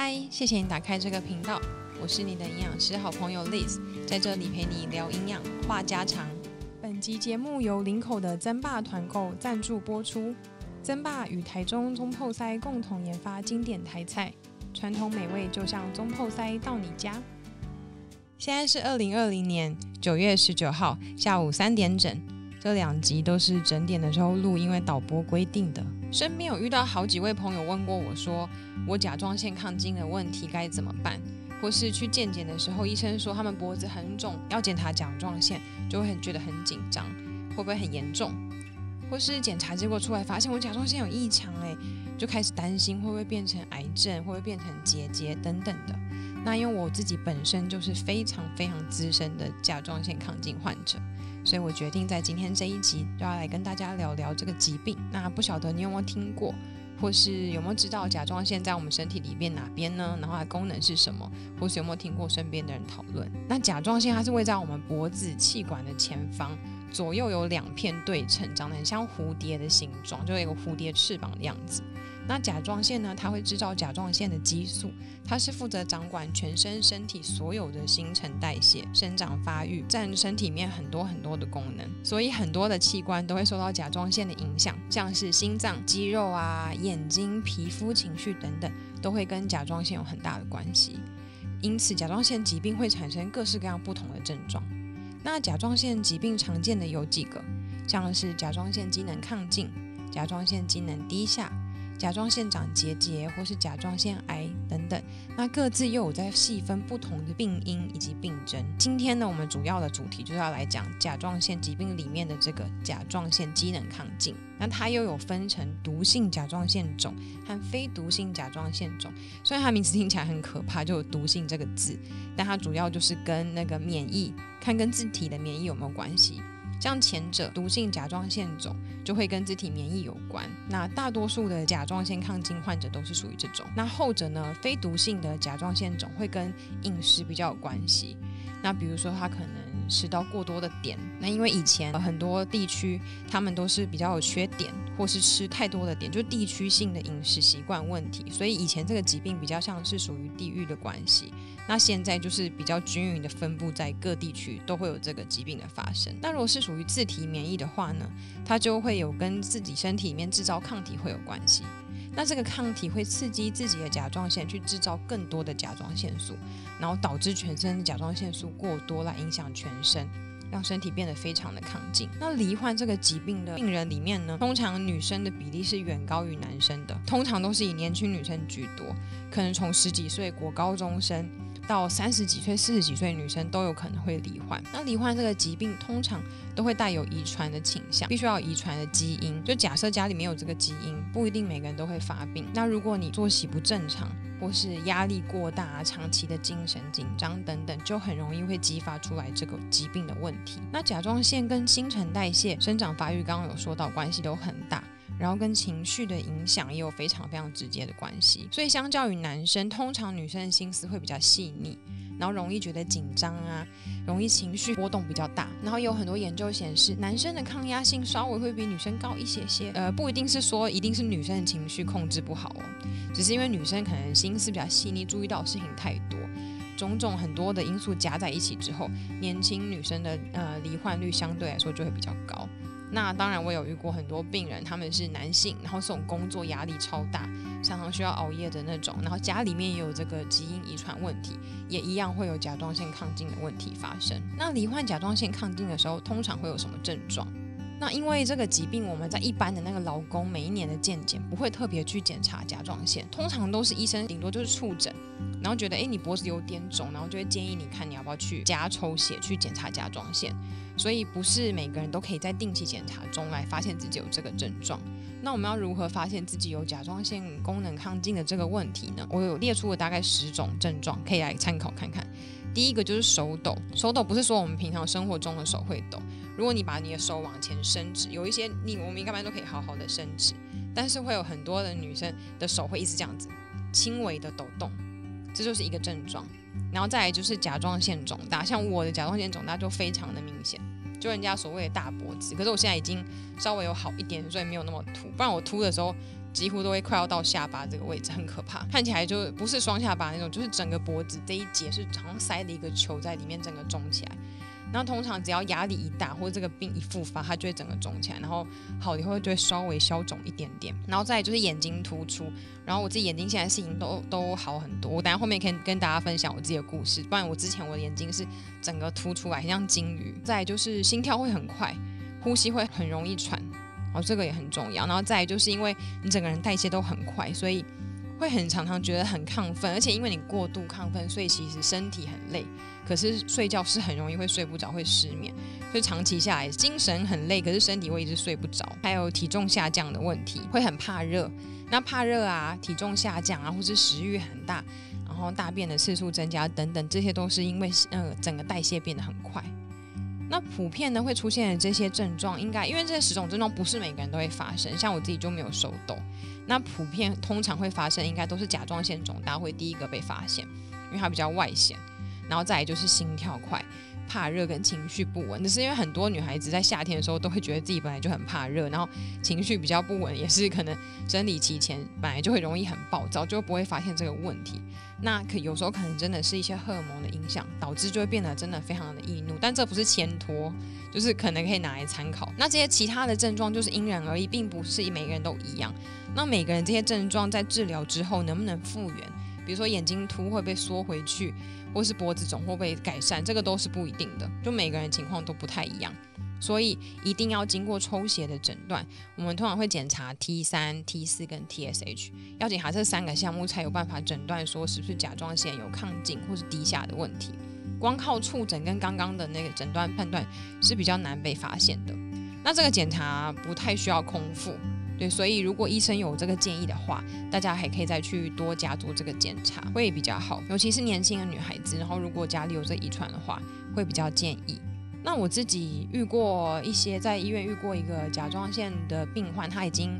嗨，谢谢你打开这个频道，我是你的营养师好朋友 Liz，在这里陪你聊营养、话家常。本集节目由林口的增霸团购赞助播出。增霸与台中中泡塞共同研发经典台菜，传统美味就像中泡塞到你家。现在是二零二零年九月十九号下午三点整，这两集都是整点的时候录，因为导播规定的。身边有遇到好几位朋友问过我说，我甲状腺亢进的问题该怎么办？或是去健检的时候，医生说他们脖子很肿，要检查甲状腺，就会很觉得很紧张，会不会很严重？或是检查结果出来发现我甲状腺有异常，诶，就开始担心会不会变成癌症，会不会变成结节等等的。那因为我自己本身就是非常非常资深的甲状腺亢进患者，所以我决定在今天这一集就要来跟大家聊聊这个疾病。那不晓得你有没有听过，或是有没有知道甲状腺在我们身体里面哪边呢？然后它功能是什么？或是有没有听过身边的人讨论？那甲状腺它是位在我们脖子气管的前方。左右有两片对称，长得很像蝴蝶的形状，就有一个蝴蝶翅膀的样子。那甲状腺呢？它会制造甲状腺的激素，它是负责掌管全身身体所有的新陈代谢、生长发育，占身体里面很多很多的功能。所以很多的器官都会受到甲状腺的影响，像是心脏、肌肉啊、眼睛、皮肤、情绪等等，都会跟甲状腺有很大的关系。因此，甲状腺疾病会产生各式各样不同的症状。那甲状腺疾病常见的有几个，像是甲状腺机能亢进、甲状腺机能低下、甲状腺长结节或是甲状腺癌等等。那各自又有在细分不同的病因以及病症。今天呢，我们主要的主题就是要来讲甲状腺疾病里面的这个甲状腺机能亢进。那它又有分成毒性甲状腺肿和非毒性甲状腺肿。虽然它名字听起来很可怕，就有毒性这个字，但它主要就是跟那个免疫。看跟自体的免疫有没有关系，像前者毒性甲状腺肿就会跟自体免疫有关，那大多数的甲状腺亢进患者都是属于这种。那后者呢，非毒性的甲状腺肿会跟饮食比较有关系，那比如说他可能吃到过多的碘，那因为以前很多地区他们都是比较有缺碘，或是吃太多的碘，就地区性的饮食习惯问题，所以以前这个疾病比较像是属于地域的关系。那现在就是比较均匀的分布在各地区，都会有这个疾病的发生。那如果是属于自体免疫的话呢，它就会有跟自己身体里面制造抗体会有关系。那这个抗体会刺激自己的甲状腺去制造更多的甲状腺素，然后导致全身的甲状腺素过多，来影响全身，让身体变得非常的亢进。那罹患这个疾病的病人里面呢，通常女生的比例是远高于男生的，通常都是以年轻女生居多，可能从十几岁过高中生。到三十几岁、四十几岁女生都有可能会罹患。那罹患这个疾病通常都会带有遗传的倾向，必须要遗传的基因。就假设家里面有这个基因，不一定每个人都会发病。那如果你作息不正常，或是压力过大、长期的精神紧张等等，就很容易会激发出来这个疾病的问题。那甲状腺跟新陈代谢、生长发育，刚刚有说到关系都很大。然后跟情绪的影响也有非常非常直接的关系，所以相较于男生，通常女生的心思会比较细腻，然后容易觉得紧张啊，容易情绪波动比较大。然后有很多研究显示，男生的抗压性稍微会比女生高一些些。呃，不一定是说一定是女生的情绪控制不好哦，只是因为女生可能心思比较细腻，注意到事情太多，种种很多的因素加在一起之后，年轻女生的呃罹患率相对来说就会比较高。那当然，我有遇过很多病人，他们是男性，然后这种工作压力超大，常常需要熬夜的那种，然后家里面也有这个基因遗传问题，也一样会有甲状腺亢进的问题发生。那罹患甲状腺亢进的时候，通常会有什么症状？那因为这个疾病，我们在一般的那个劳工每一年的健检不会特别去检查甲状腺，通常都是医生顶多就是触诊，然后觉得哎你脖子有点肿，然后就会建议你看你要不要去加抽血去检查甲状腺。所以不是每个人都可以在定期检查中来发现自己有这个症状。那我们要如何发现自己有甲状腺功能亢进的这个问题呢？我有列出了大概十种症状，可以来参考看看。第一个就是手抖，手抖不是说我们平常生活中的手会抖。如果你把你的手往前伸直，有一些你我们一般都可以好好的伸直，但是会有很多的女生的手会一直这样子轻微的抖动，这就是一个症状。然后再来就是甲状腺肿大，像我的甲状腺肿大就非常的明显，就人家所谓的大脖子。可是我现在已经稍微有好一点，所以没有那么凸。不然我凸的时候几乎都会快要到下巴这个位置，很可怕，看起来就不是双下巴那种，就是整个脖子这一节是好像塞了一个球在里面，整个肿起来。然后通常只要压力一大，或者这个病一复发，它就会整个肿起来，然后好以后就会稍微消肿一点点。然后再就是眼睛突出，然后我自己眼睛现在事情都都好很多。我等下后面可以跟大家分享我自己的故事，不然我之前我的眼睛是整个凸出来，很像金鱼。再就是心跳会很快，呼吸会很容易喘，哦，这个也很重要。然后再就是因为你整个人代谢都很快，所以会很常常觉得很亢奋，而且因为你过度亢奋，所以其实身体很累。可是睡觉是很容易会睡不着，会失眠，所以长期下来精神很累，可是身体会一直睡不着。还有体重下降的问题，会很怕热。那怕热啊，体重下降啊，或是食欲很大，然后大便的次数增加等等，这些都是因为呃整个代谢变得很快。那普遍呢会出现的这些症状，应该因为这十种症状不是每个人都会发生，像我自己就没有手抖。那普遍通常会发生，应该都是甲状腺肿大会第一个被发现，因为它比较外显。然后再来就是心跳快、怕热跟情绪不稳，只是因为很多女孩子在夏天的时候都会觉得自己本来就很怕热，然后情绪比较不稳，也是可能生理期前本来就会容易很暴躁，就不会发现这个问题。那可有时候可能真的是一些荷尔蒙的影响，导致就会变得真的非常的易怒，但这不是牵拖，就是可能可以拿来参考。那这些其他的症状就是因人而异，并不是每个人都一样。那每个人这些症状在治疗之后能不能复原？比如说眼睛凸会被缩回去，或是脖子肿会被改善，这个都是不一定的，就每个人情况都不太一样，所以一定要经过抽血的诊断。我们通常会检查 T 三、T 四跟 TSH，要检查这三个项目才有办法诊断说是不是甲状腺有亢进或是低下的问题。光靠触诊跟刚刚的那个诊断判断是比较难被发现的。那这个检查不太需要空腹。对，所以如果医生有这个建议的话，大家还可以再去多加做这个检查，会比较好。尤其是年轻的女孩子，然后如果家里有这遗传的话，会比较建议。那我自己遇过一些，在医院遇过一个甲状腺的病患，他已经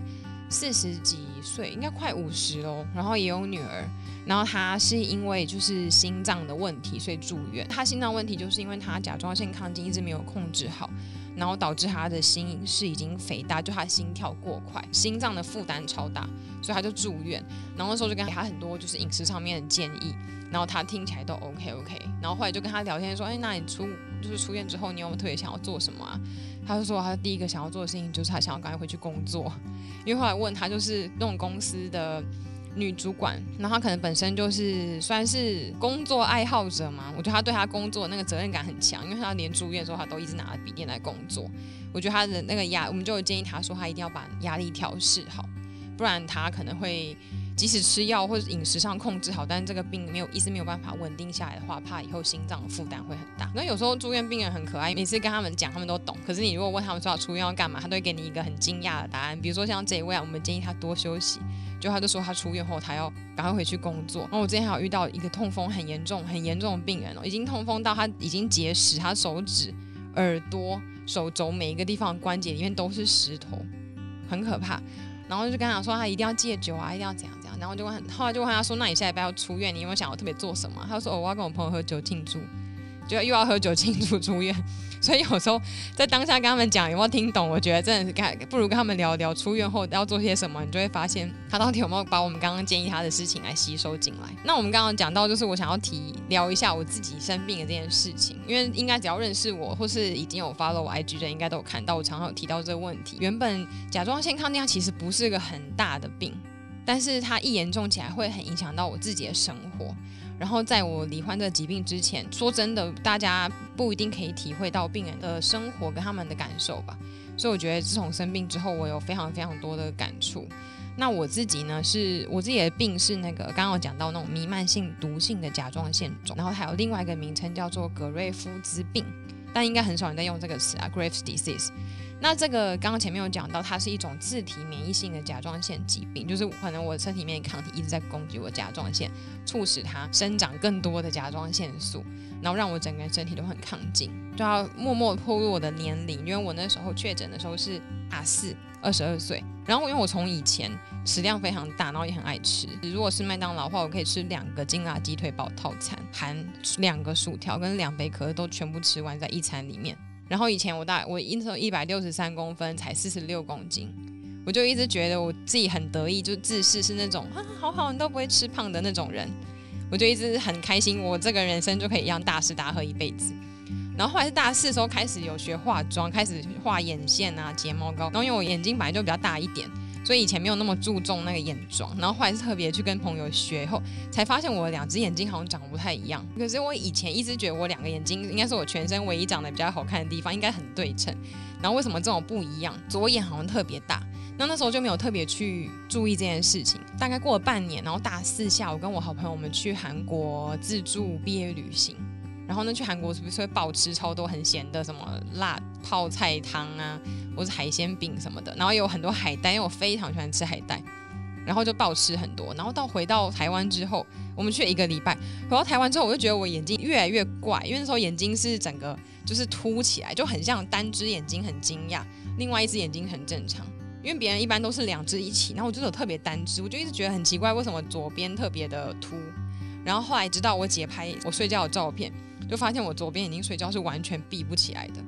四十几岁，应该快五十喽，然后也有女儿，然后他是因为就是心脏的问题，所以住院。他心脏问题就是因为他甲状腺亢进一直没有控制好。然后导致他的心是已经肥大，就他心跳过快，心脏的负担超大，所以他就住院。然后那时候就给他很多就是饮食上面的建议，然后他听起来都 OK OK。然后后来就跟他聊天说，哎，那你出就是出院之后，你有没有特别想要做什么啊？他就说他第一个想要做的事情就是他想要赶快回去工作，因为后来问他就是那种公司的。女主管，然后她可能本身就是算是工作爱好者嘛，我觉得她对她工作那个责任感很强，因为她连住院的时候她都一直拿着笔电来工作。我觉得她的那个压，我们就建议她说她一定要把压力调试好，不然她可能会即使吃药或者饮食上控制好，但是这个病没有一直没有办法稳定下来的话，怕以后心脏的负担会很大。那有时候住院病人很可爱，每次跟他们讲他们都懂，可是你如果问他们说要出院要干嘛，他都会给你一个很惊讶的答案。比如说像这一位，啊我们建议他多休息。就他就说他出院后他要赶快回去工作。然后我之前还有遇到一个痛风很严重、很严重的病人哦，已经痛风到他已经结石，他手指、耳朵、手肘每一个地方关节里面都是石头，很可怕。然后就跟他说他一定要戒酒啊，一定要怎样怎样。然后就问，后来就问他说，那你现在不要出院，你有没有想要特别做什么？他说我要跟我朋友喝酒庆祝。就又要喝酒庆祝出院，所以有时候在当下跟他们讲有没有听懂？我觉得真的是该不如跟他们聊聊出院后要做些什么，你就会发现他到底有没有把我们刚刚建议他的事情来吸收进来。那我们刚刚讲到，就是我想要提聊一下我自己生病的这件事情，因为应该只要认识我或是已经有 follow 我 IG 的，应该都有看到我常常有提到这个问题。原本甲状腺亢进其实不是个很大的病，但是它一严重起来会很影响到我自己的生活。然后在我罹患这疾病之前，说真的，大家不一定可以体会到病人的生活跟他们的感受吧。所以我觉得自从生病之后，我有非常非常多的感触。那我自己呢，是我自己的病是那个刚刚讲到那种弥漫性毒性的甲状腺肿，然后还有另外一个名称叫做格瑞夫兹病，但应该很少人在用这个词啊，Graves disease。那这个刚刚前面有讲到，它是一种自体免疫性的甲状腺疾病，就是可能我身体里面抗体一直在攻击我甲状腺，促使它生长更多的甲状腺素，然后让我整个人身体都很亢进，就要默默透露我的年龄，因为我那时候确诊的时候是大四，二十二岁。然后因为我从以前食量非常大，然后也很爱吃，如果是麦当劳的话，我可以吃两个金辣鸡腿堡套餐，含两个薯条跟两杯可乐都全部吃完在一餐里面。然后以前我大我一时候一百六十三公分，才四十六公斤，我我就一直觉得我自己很得意，就自视是那种啊好好，你都不会吃胖的那种人。我就一直很开心，我这个人生就可以一样大吃大喝一辈子。然后后来是大四的时候开始有学化妆，开始画眼线啊、睫毛膏。然后因为我眼睛本来就比较大一点，所以以前没有那么注重那个眼妆。然后后来是特别去跟朋友学后，才发现我两只眼睛好像长得不太一样。可是我以前一直觉得我两个眼睛应该是我全身唯一长得比较好看的地方，应该很对称。然后为什么这种不一样？左眼好像特别大。那那时候就没有特别去注意这件事情。大概过了半年，然后大四下，我跟我好朋友们去韩国自助毕业旅行。然后呢，去韩国是不是会暴吃超多很咸的，什么辣泡菜汤啊，或是海鲜饼什么的。然后有很多海带，因为我非常喜欢吃海带，然后就暴吃很多。然后到回到台湾之后，我们去了一个礼拜，回到台湾之后，我就觉得我眼睛越来越怪，因为那时候眼睛是整个就是凸起来，就很像单只眼睛很惊讶，另外一只眼睛很正常。因为别人一般都是两只一起，然后我就有特别单只，我就一直觉得很奇怪，为什么左边特别的凸？然后后来直到我姐拍我睡觉的照片。就发现我左边眼睛睡觉是完全闭不起来的，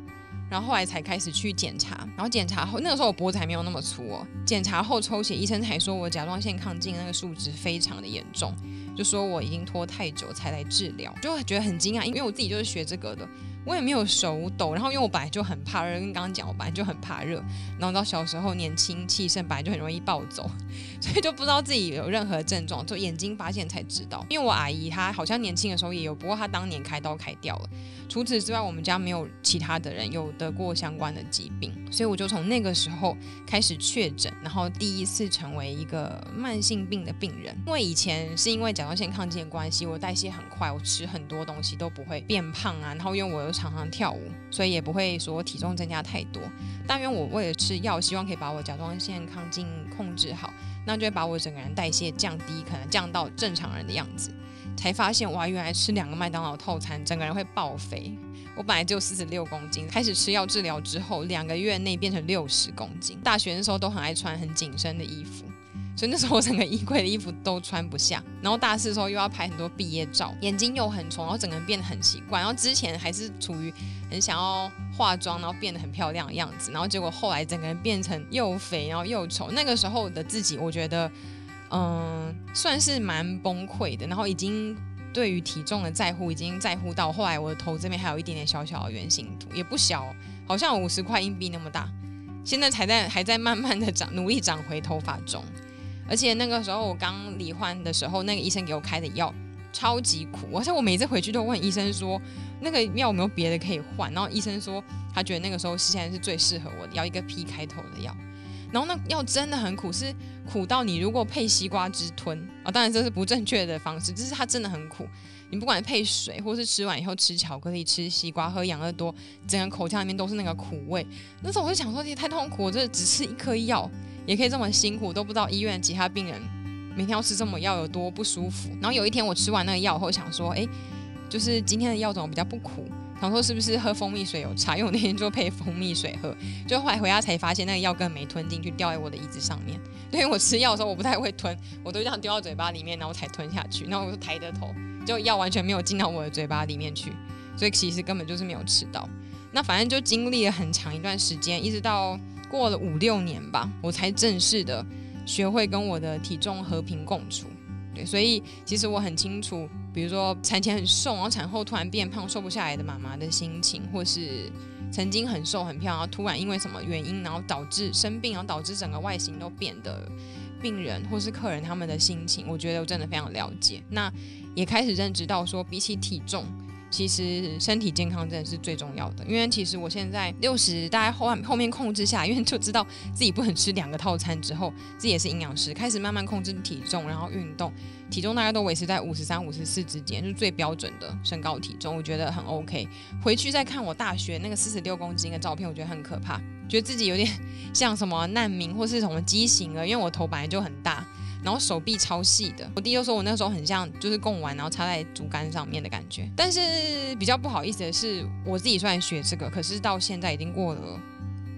然后后来才开始去检查，然后检查后那个时候我脖子还没有那么粗哦，检查后抽血，医生才说我甲状腺亢进那个数值非常的严重，就说我已经拖太久才来治疗，就觉得很惊讶，因为我自己就是学这个的。我也没有手抖，然后因为我本来就很怕热，跟刚刚讲我本来就很怕热，然后到小时候年轻气盛，本来就很容易暴走，所以就不知道自己有任何症状，就眼睛发现才知道。因为我阿姨她好像年轻的时候也有，不过她当年开刀开掉了。除此之外，我们家没有其他的人有得过相关的疾病，所以我就从那个时候开始确诊，然后第一次成为一个慢性病的病人。因为以前是因为甲甲状腺亢进的关系，我代谢很快，我吃很多东西都不会变胖啊，然后因为我又常常跳舞，所以也不会说体重增加太多。但愿我为了吃药，希望可以把我甲状腺亢进控制好，那就会把我整个人代谢降低，可能降到正常人的样子。才发现哇，原来吃两个麦当劳套餐，整个人会爆肥。我本来只有四十六公斤，开始吃药治疗之后，两个月内变成六十公斤。大学的时候都很爱穿很紧身的衣服。所以那时候我整个衣柜的衣服都穿不下，然后大四的时候又要拍很多毕业照，眼睛又很重，然后整个人变得很奇怪。然后之前还是处于很想要化妆，然后变得很漂亮的样子，然后结果后来整个人变成又肥然后又丑。那个时候的自己，我觉得，嗯，算是蛮崩溃的。然后已经对于体重的在乎，已经在乎到后来我的头这边还有一点点小小的圆形图，也不小，好像五十块硬币那么大。现在才在还在慢慢的长，努力长回头发中。而且那个时候我刚罹患的时候，那个医生给我开的药超级苦，而且我每次回去都问医生说，那个药有没有别的可以换？然后医生说他觉得那个时候现在是最适合我的，要一个 P 开头的药。然后那药真的很苦，是苦到你如果配西瓜汁吞啊，当然这是不正确的方式，就是它真的很苦。你不管配水，或是吃完以后吃巧克力、吃西瓜、喝养乐多，整个口腔里面都是那个苦味。那时候我就想说，这也太痛苦，我这只吃一颗药。也可以这么辛苦，都不知道医院其他病人每天要吃这么药有多不舒服。然后有一天我吃完那个药后，想说，哎，就是今天的药怎么比较不苦？想说是不是喝蜂蜜水有差？因为我那天就配蜂蜜水喝，就后来回家才发现那个药根本没吞进去，掉在我的椅子上面。因为我吃药的时候我不太会吞，我都这样丢到嘴巴里面，然后才吞下去。然后我就抬着头，就药完全没有进到我的嘴巴里面去，所以其实根本就是没有吃到。那反正就经历了很长一段时间，一直到。过了五六年吧，我才正式的学会跟我的体重和平共处。对，所以其实我很清楚，比如说产前很瘦，然后产后突然变胖、瘦不下来的妈妈的心情，或是曾经很瘦很漂亮，然后突然因为什么原因，然后导致生病，然后导致整个外形都变得病人或是客人他们的心情，我觉得我真的非常了解。那也开始认知到说，比起体重。其实身体健康真的是最重要的，因为其实我现在六十，大概后后面控制下，因为就知道自己不能吃两个套餐之后，自己也是营养师，开始慢慢控制体重，然后运动，体重大概都维持在五十三、五十四之间，就是最标准的身高体重，我觉得很 OK。回去再看我大学那个四十六公斤的照片，我觉得很可怕，觉得自己有点像什么难民或是什么畸形了，因为我头本来就很大。然后手臂超细的，我弟就说我那时候很像就是贡丸，然后插在竹竿上面的感觉。但是比较不好意思的是，我自己虽然学这个，可是到现在已经过了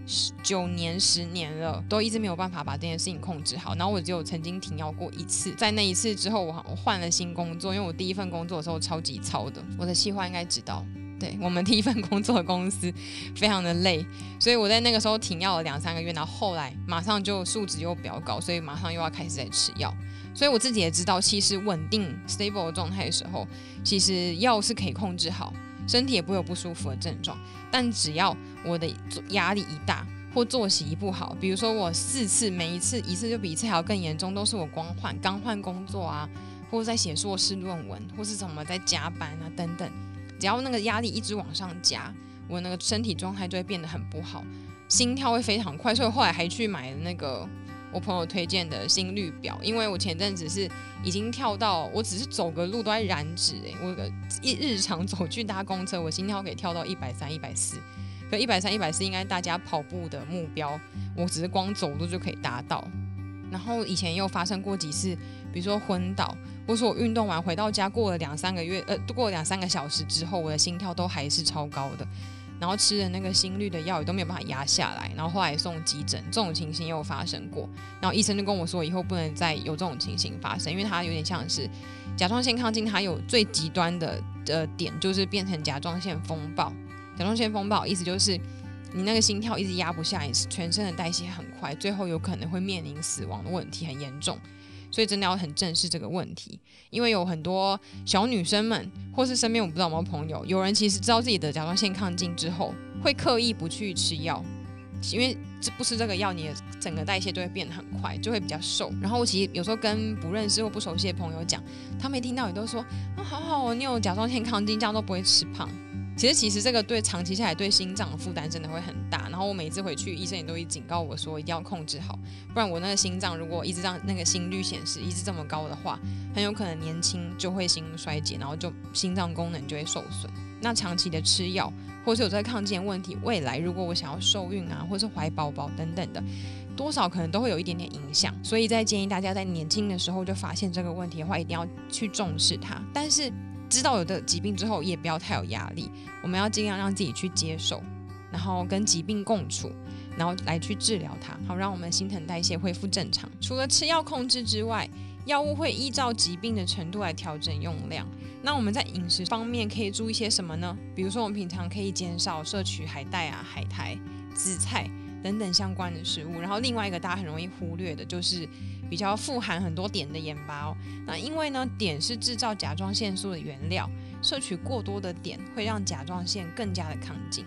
十九年、十年了，都一直没有办法把这件事情控制好。然后我只有曾经停药过一次，在那一次之后，我我换了新工作，因为我第一份工作的时候超级糙的，我的计划应该知道。对我们第一份 工作的公司非常的累，所以我在那个时候停药了两三个月，然后后来马上就数值又比较高，所以马上又要开始在吃药。所以我自己也知道，其实稳定 stable 的状态的时候，其实药是可以控制好，身体也不会有不舒服的症状。但只要我的压力一大，或作息一不好，比如说我四次每一次一次就比一次还要更严重，都是我光换刚换工作啊，或者在写硕士论文，或是什么在加班啊等等，只要那个压力一直往上加，我那个身体状态就会变得很不好，心跳会非常快，所以后来还去买了那个。我朋友推荐的心率表，因为我前阵子是已经跳到，我只是走个路都在燃脂诶，我一日常走去搭公车，我心跳可以跳到一百三、一百四，可一百三、一百四应该大家跑步的目标，我只是光走路就可以达到。然后以前又发生过几次，比如说昏倒，或是我运动完回到家过了两三个月，呃，过了两三个小时之后，我的心跳都还是超高的。然后吃的那个心率的药也都没有办法压下来，然后后来送急诊，这种情形也有发生过。然后医生就跟我说，以后不能再有这种情形发生，因为它有点像是甲状腺亢进，它有最极端的呃点就是变成甲状腺风暴。甲状腺风暴意思就是你那个心跳一直压不下，全身的代谢很快，最后有可能会面临死亡的问题，很严重。所以真的要很正视这个问题，因为有很多小女生们，或是身边我不知道有没有朋友，有人其实知道自己的甲状腺亢进之后，会刻意不去吃药，因为这不吃这个药，你的整个代谢就会变得很快，就会比较瘦。然后我其实有时候跟不认识或不熟悉的朋友讲，他们一听到也都说啊，好好哦，你有甲状腺亢进，这样都不会吃胖。其实，其实这个对长期下来对心脏的负担真的会很大。然后我每次回去，医生也都会警告我说，一定要控制好，不然我那个心脏如果一直让那个心率显示一直这么高的话，很有可能年轻就会心衰竭，然后就心脏功能就会受损。那长期的吃药，或是有这个抗进问题，未来如果我想要受孕啊，或是怀宝宝等等的，多少可能都会有一点点影响。所以在建议大家在年轻的时候就发现这个问题的话，一定要去重视它。但是。知道有的疾病之后，也不要太有压力。我们要尽量让自己去接受，然后跟疾病共处，然后来去治疗它，好让我们新陈代谢恢复正常。除了吃药控制之外，药物会依照疾病的程度来调整用量。那我们在饮食方面可以注意些什么呢？比如说，我们平常可以减少摄取海带啊、海苔、紫菜等等相关的食物。然后另外一个大家很容易忽略的就是。比较富含很多碘的盐巴哦，那因为呢，碘是制造甲状腺素的原料，摄取过多的碘会让甲状腺更加的亢进。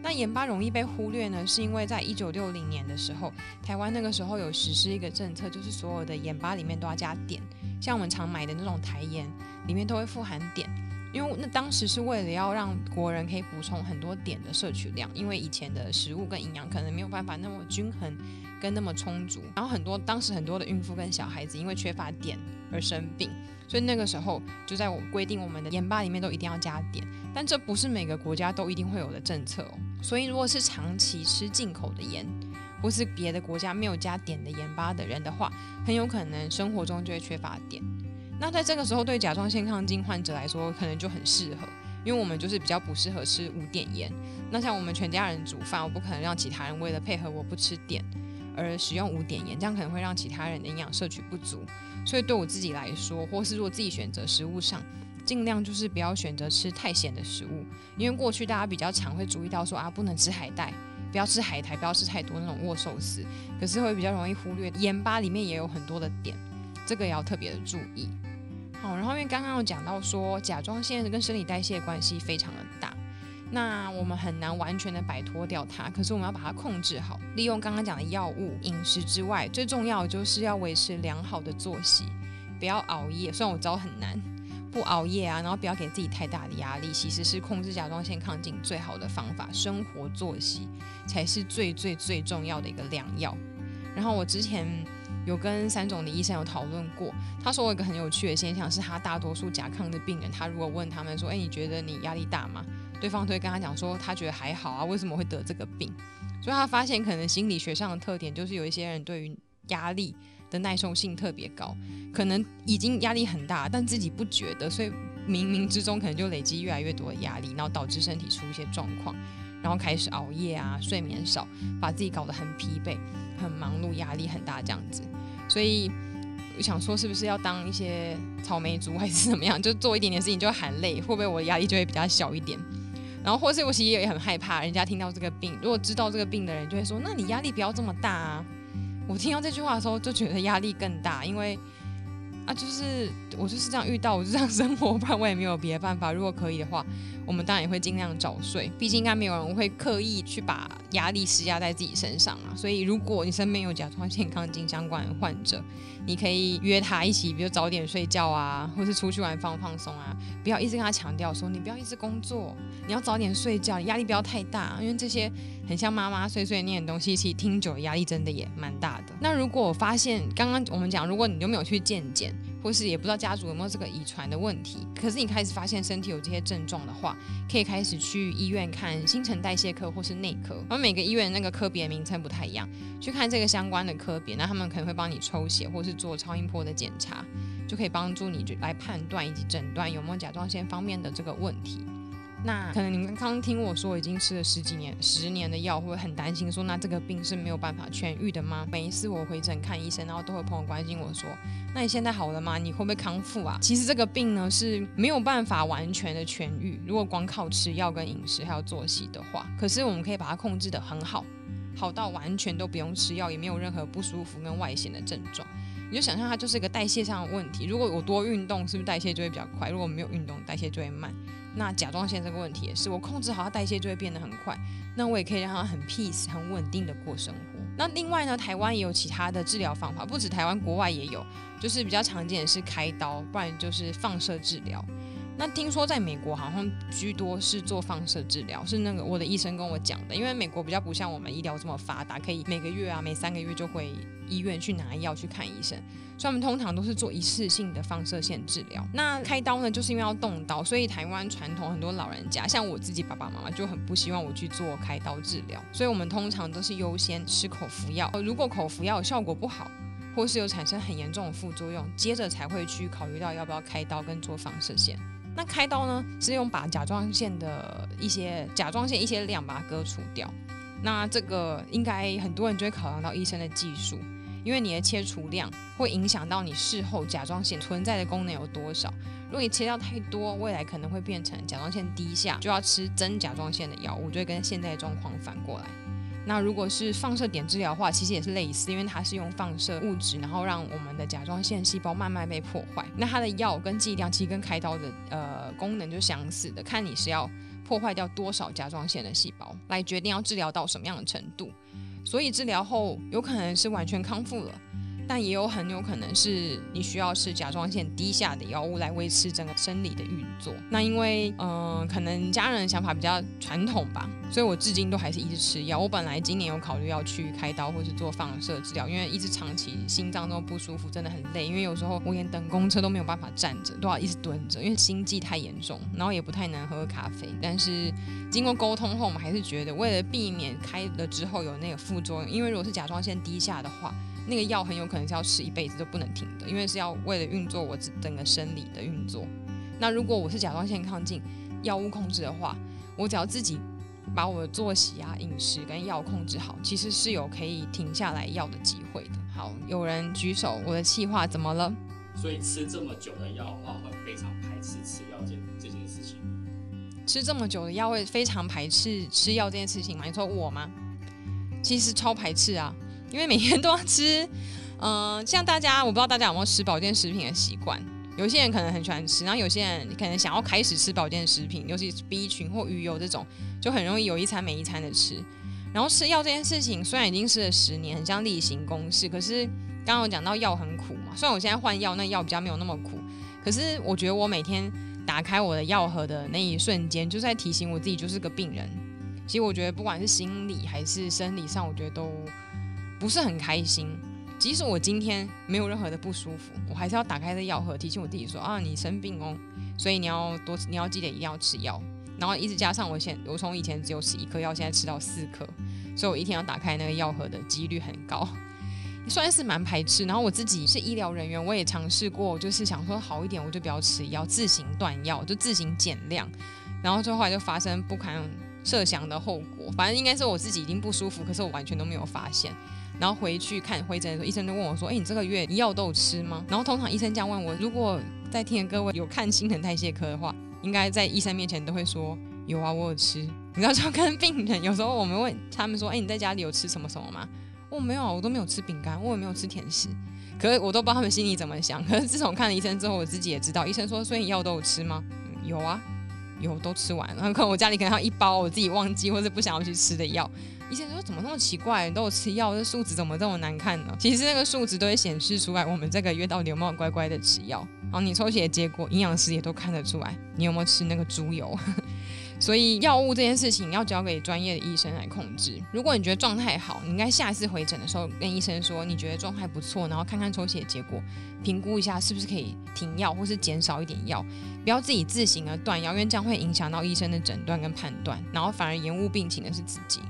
那盐巴容易被忽略呢，是因为在一九六零年的时候，台湾那个时候有实施一个政策，就是所有的盐巴里面都要加碘，像我们常买的那种台盐里面都会富含碘，因为那当时是为了要让国人可以补充很多碘的摄取量，因为以前的食物跟营养可能没有办法那么均衡。跟那么充足，然后很多当时很多的孕妇跟小孩子因为缺乏碘而生病，所以那个时候就在我规定我们的盐巴里面都一定要加碘，但这不是每个国家都一定会有的政策哦。所以如果是长期吃进口的盐，或是别的国家没有加碘的盐巴的人的话，很有可能生活中就会缺乏碘。那在这个时候对甲状腺亢进患者来说，可能就很适合，因为我们就是比较不适合吃无碘盐。那像我们全家人煮饭，我不可能让其他人为了配合我不吃碘。而使用无碘盐，这样可能会让其他人的营养摄取不足。所以对我自己来说，或是如果自己选择食物上，尽量就是不要选择吃太咸的食物。因为过去大家比较常会注意到说啊，不能吃海带，不要吃海苔，不要吃太多那种握寿司。可是会比较容易忽略盐巴里面也有很多的碘，这个也要特别的注意。好，然后因为刚刚有讲到说甲状腺跟生理代谢关系非常的大。那我们很难完全的摆脱掉它，可是我们要把它控制好，利用刚刚讲的药物、饮食之外，最重要的就是要维持良好的作息，不要熬夜。虽然我知道很难，不熬夜啊，然后不要给自己太大的压力，其实是控制甲状腺亢进最好的方法。生活作息才是最最最重要的一个良药。然后我之前有跟三种的医生有讨论过，他说我一个很有趣的现象是，他大多数甲亢的病人，他如果问他们说，哎，你觉得你压力大吗？对方都会跟他讲说，他觉得还好啊，为什么会得这个病？所以他发现可能心理学上的特点就是有一些人对于压力的耐受性特别高，可能已经压力很大，但自己不觉得，所以冥冥之中可能就累积越来越多的压力，然后导致身体出一些状况，然后开始熬夜啊，睡眠少，把自己搞得很疲惫、很忙碌、压力很大这样子。所以我想说，是不是要当一些草莓族还是怎么样，就做一点点事情就喊累，会不会我的压力就会比较小一点？然后或是我其实也很害怕人家听到这个病，如果知道这个病的人就会说，那你压力不要这么大啊。我听到这句话的时候就觉得压力更大，因为。啊，就是我就是这样遇到，我就这样生活，不然我也没有别的办法。如果可以的话，我们当然也会尽量早睡。毕竟应该没有人会刻意去把压力施压在自己身上啊。所以如果你身边有甲状腺亢进相关的患者，你可以约他一起，比如早点睡觉啊，或是出去玩放放松啊。不要一直跟他强调说，你不要一直工作，你要早点睡觉，压力不要太大，因为这些很像妈妈碎碎念的东西，其实听久压力真的也蛮大的。那如果我发现刚刚我们讲，如果你都没有去健检，或是也不知道家族有没有这个遗传的问题，可是你开始发现身体有这些症状的话，可以开始去医院看新陈代谢科或是内科。而每个医院那个科别名称不太一样，去看这个相关的科别，那他们可能会帮你抽血或是做超音波的检查，就可以帮助你来判断以及诊断有没有甲状腺方面的这个问题。那可能你们刚刚听我说已经吃了十几年、十年的药，会很担心？说那这个病是没有办法痊愈的吗？每一次我回诊看医生，然后都会朋友关心我说：“那你现在好了吗？你会不会康复啊？”其实这个病呢是没有办法完全的痊愈，如果光靠吃药跟饮食还有作息的话，可是我们可以把它控制的很好，好到完全都不用吃药，也没有任何不舒服跟外显的症状。你就想象它就是一个代谢上的问题。如果我多运动，是不是代谢就会比较快？如果没有运动，代谢就会慢。那甲状腺这个问题也是，我控制好它代谢就会变得很快，那我也可以让它很 peace 很稳定的过生活。那另外呢，台湾也有其他的治疗方法，不止台湾，国外也有，就是比较常见的是开刀，不然就是放射治疗。那听说在美国好像居多是做放射治疗，是那个我的医生跟我讲的，因为美国比较不像我们医疗这么发达，可以每个月啊每三个月就回医院去拿药去看医生，所以他们通常都是做一次性的放射线治疗。那开刀呢，就是因为要动刀，所以台湾传统很多老人家，像我自己爸爸妈妈就很不希望我去做开刀治疗，所以我们通常都是优先吃口服药，如果口服药效果不好，或是有产生很严重的副作用，接着才会去考虑到要不要开刀跟做放射线。那开刀呢，是用把甲状腺的一些甲状腺一些量把它割除掉。那这个应该很多人就会考量到医生的技术，因为你的切除量会影响到你事后甲状腺存在的功能有多少。如果你切掉太多，未来可能会变成甲状腺低下，就要吃增甲状腺的药物，就会跟现在的状况反过来。那如果是放射点治疗的话，其实也是类似，因为它是用放射物质，然后让我们的甲状腺细胞慢慢被破坏。那它的药跟剂量其实跟开刀的呃功能就相似的，看你是要破坏掉多少甲状腺的细胞，来决定要治疗到什么样的程度。所以治疗后有可能是完全康复了。但也有很有可能是你需要吃甲状腺低下的药物来维持整个生理的运作。那因为嗯，可能家人的想法比较传统吧，所以我至今都还是一直吃药。我本来今年有考虑要去开刀或是做放射治疗，因为一直长期心脏都不舒服，真的很累。因为有时候我连等公车都没有办法站着，都要一直蹲着，因为心悸太严重，然后也不太能喝咖啡。但是经过沟通后，我们还是觉得为了避免开了之后有那个副作用，因为如果是甲状腺低下的话。那个药很有可能是要吃一辈子都不能停的，因为是要为了运作我整个生理的运作。那如果我是甲状腺亢进，药物控制的话，我只要自己把我的作息啊、饮食跟药控制好，其实是有可以停下来药的机会的。好，有人举手，我的气话怎么了？所以吃这么久的药的话，会非常排斥吃药这这件事情。吃这么久的药会非常排斥吃药这件事情吗？你说我吗？其实超排斥啊。因为每天都要吃，嗯，像大家，我不知道大家有没有吃保健食品的习惯。有些人可能很喜欢吃，然后有些人可能想要开始吃保健食品，尤其是 B 群或鱼油这种，就很容易有一餐没一餐的吃。然后吃药这件事情，虽然已经吃了十年，很像例行公事，可是刚刚有讲到药很苦嘛。虽然我现在换药，那药比较没有那么苦，可是我觉得我每天打开我的药盒的那一瞬间，就在提醒我自己就是个病人。其实我觉得不管是心理还是生理上，我觉得都。不是很开心，即使我今天没有任何的不舒服，我还是要打开这药盒，提醒我自己说啊，你生病哦，所以你要多，你要记得一定要吃药。然后一直加上我现，我从以前只有吃一颗药，现在吃到四颗，所以我一天要打开那个药盒的几率很高，算是蛮排斥。然后我自己是医疗人员，我也尝试过，就是想说好一点，我就不要吃药，自行断药，就自行减量。然后最后来就发生不堪设想的后果，反正应该是我自己已经不舒服，可是我完全都没有发现。然后回去看回诊的时候，医生就问我说：“哎，你这个月药都有吃吗？”然后通常医生这样问我，如果在听的各位有看新陈代谢科的话，应该在医生面前都会说：“有啊，我有吃。你知道，就跟病人有时候我们问他们说：“哎，你在家里有吃什么什么吗？”我没有啊，我都没有吃饼干，我也没有吃甜食。可是我都不知道他们心里怎么想。可是自从看了医生之后，我自己也知道，医生说：“所以你药都有吃吗？”嗯有啊，有都吃完了。可能我家里可能还有一包我自己忘记或者不想要去吃的药。医生说：“怎么那么奇怪？都有吃药，这数值怎么这么难看呢？”其实那个数值都会显示出来，我们这个月到底有没有乖乖的吃药。然后你抽血结果，营养师也都看得出来，你有没有吃那个猪油。所以药物这件事情要交给专业的医生来控制。如果你觉得状态好，你应该下一次回诊的时候跟医生说，你觉得状态不错，然后看看抽血结果，评估一下是不是可以停药或是减少一点药，不要自己自行而断药，因为这样会影响到医生的诊断跟判断，然后反而延误病情的是自己。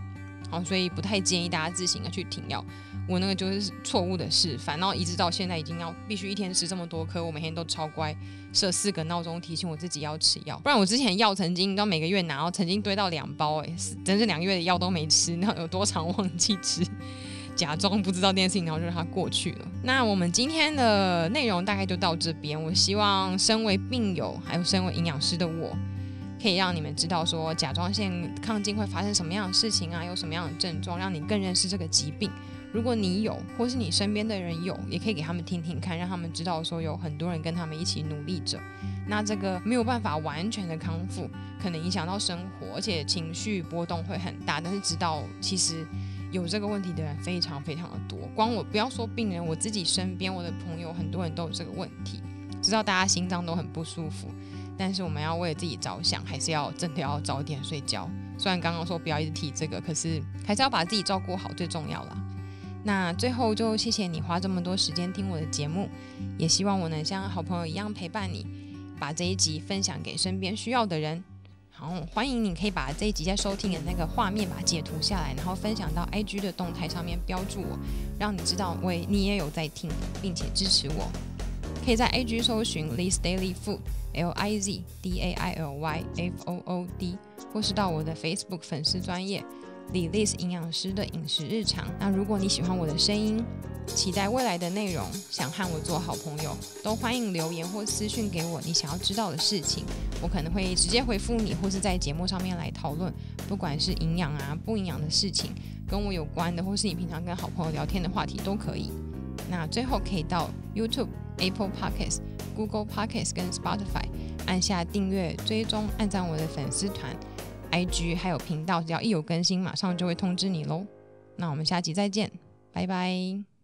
好，所以不太建议大家自行的去停药。我那个就是错误的示范，然后一直到现在已经要必须一天吃这么多颗，我每天都超乖，设四个闹钟提醒我自己要吃药。不然我之前药曾经到每个月拿，然后曾经堆到两包，哎，整整两个月的药都没吃，那有多长忘记吃，假装不知道这件事情，然后就让它过去了。那我们今天的内容大概就到这边。我希望身为病友，还有身为营养师的我。可以让你们知道说甲状腺亢进会发生什么样的事情啊，有什么样的症状，让你更认识这个疾病。如果你有，或是你身边的人有，也可以给他们听听看，让他们知道说有很多人跟他们一起努力着。那这个没有办法完全的康复，可能影响到生活，而且情绪波动会很大。但是知道其实有这个问题的人非常非常的多，光我不要说病人，我自己身边我的朋友很多人都有这个问题，知道大家心脏都很不舒服。但是我们要为自己着想，还是要真的要早点睡觉。虽然刚刚说不要一直提这个，可是还是要把自己照顾好最重要了。那最后就谢谢你花这么多时间听我的节目，也希望我能像好朋友一样陪伴你，把这一集分享给身边需要的人。好，欢迎你可以把这一集在收听的那个画面把截图下来，然后分享到 IG 的动态上面标注我，让你知道喂你也有在听，并且支持我。可以在 IG 搜寻 Liz Daily Food。L I Z D A I L Y F O O D，或是到我的 Facebook 粉丝专业李 Liz 营养师的饮食日常。那如果你喜欢我的声音，期待未来的内容，想和我做好朋友，都欢迎留言或私讯给我你想要知道的事情，我可能会直接回复你，或是在节目上面来讨论，不管是营养啊不营养的事情，跟我有关的，或是你平常跟好朋友聊天的话题都可以。那最后可以到 YouTube、Apple Podcasts、Google Podcasts 跟 Spotify 按下订阅、追踪、按赞我的粉丝团、IG 还有频道，只要一有更新，马上就会通知你喽。那我们下集再见，拜拜。